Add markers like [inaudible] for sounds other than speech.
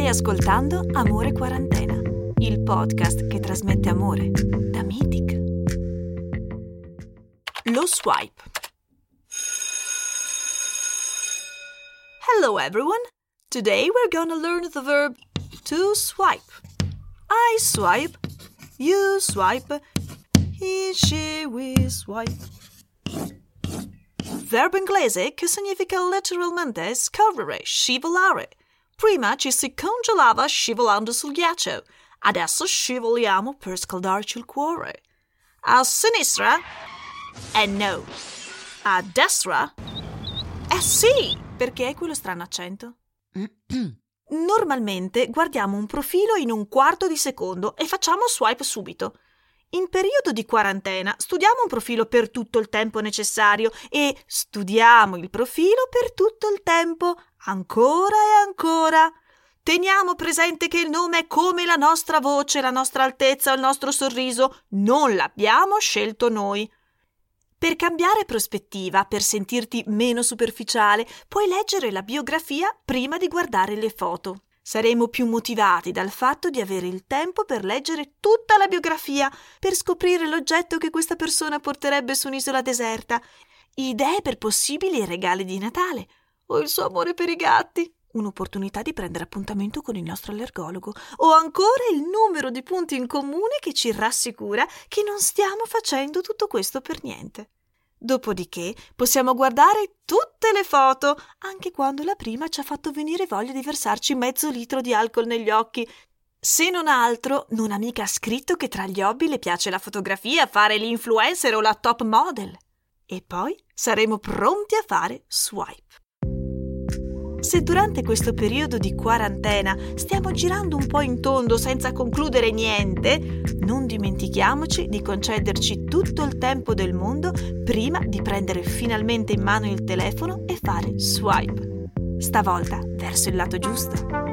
Stai ascoltando Amore Quarantena, il podcast che trasmette amore da Mythic. Lo swipe. Hello everyone. Today we're gonna learn the verb to swipe. I swipe, you swipe, he, she, we swipe. Verbo inglese che significa letteralmente scorrere, scivolare. Prima ci si congelava scivolando sul ghiaccio, adesso scivoliamo per scaldarci il cuore. A sinistra? Eh no. A destra? Eh sì, perché è quello strano accento. [clears throat] Normalmente guardiamo un profilo in un quarto di secondo e facciamo swipe subito. In periodo di quarantena studiamo un profilo per tutto il tempo necessario e studiamo il profilo per tutto il tempo, ancora e ancora. Teniamo presente che il nome è come la nostra voce, la nostra altezza o il nostro sorriso, non l'abbiamo scelto noi. Per cambiare prospettiva, per sentirti meno superficiale, puoi leggere la biografia prima di guardare le foto. Saremo più motivati dal fatto di avere il tempo per leggere tutta la biografia, per scoprire l'oggetto che questa persona porterebbe su un'isola deserta, idee per possibili regali di Natale o il suo amore per i gatti, un'opportunità di prendere appuntamento con il nostro allergologo o ancora il numero di punti in comune che ci rassicura che non stiamo facendo tutto questo per niente. Dopodiché possiamo guardare tutte le foto, anche quando la prima ci ha fatto venire voglia di versarci mezzo litro di alcol negli occhi. Se non altro, non ha mica scritto che tra gli hobby le piace la fotografia, fare l'influencer o la top model. E poi saremo pronti a fare swipe. Se durante questo periodo di quarantena stiamo girando un po' in tondo senza concludere niente, non dimentichiamoci di concederci tutto il tempo del mondo prima di prendere finalmente in mano il telefono e fare swipe. Stavolta verso il lato giusto.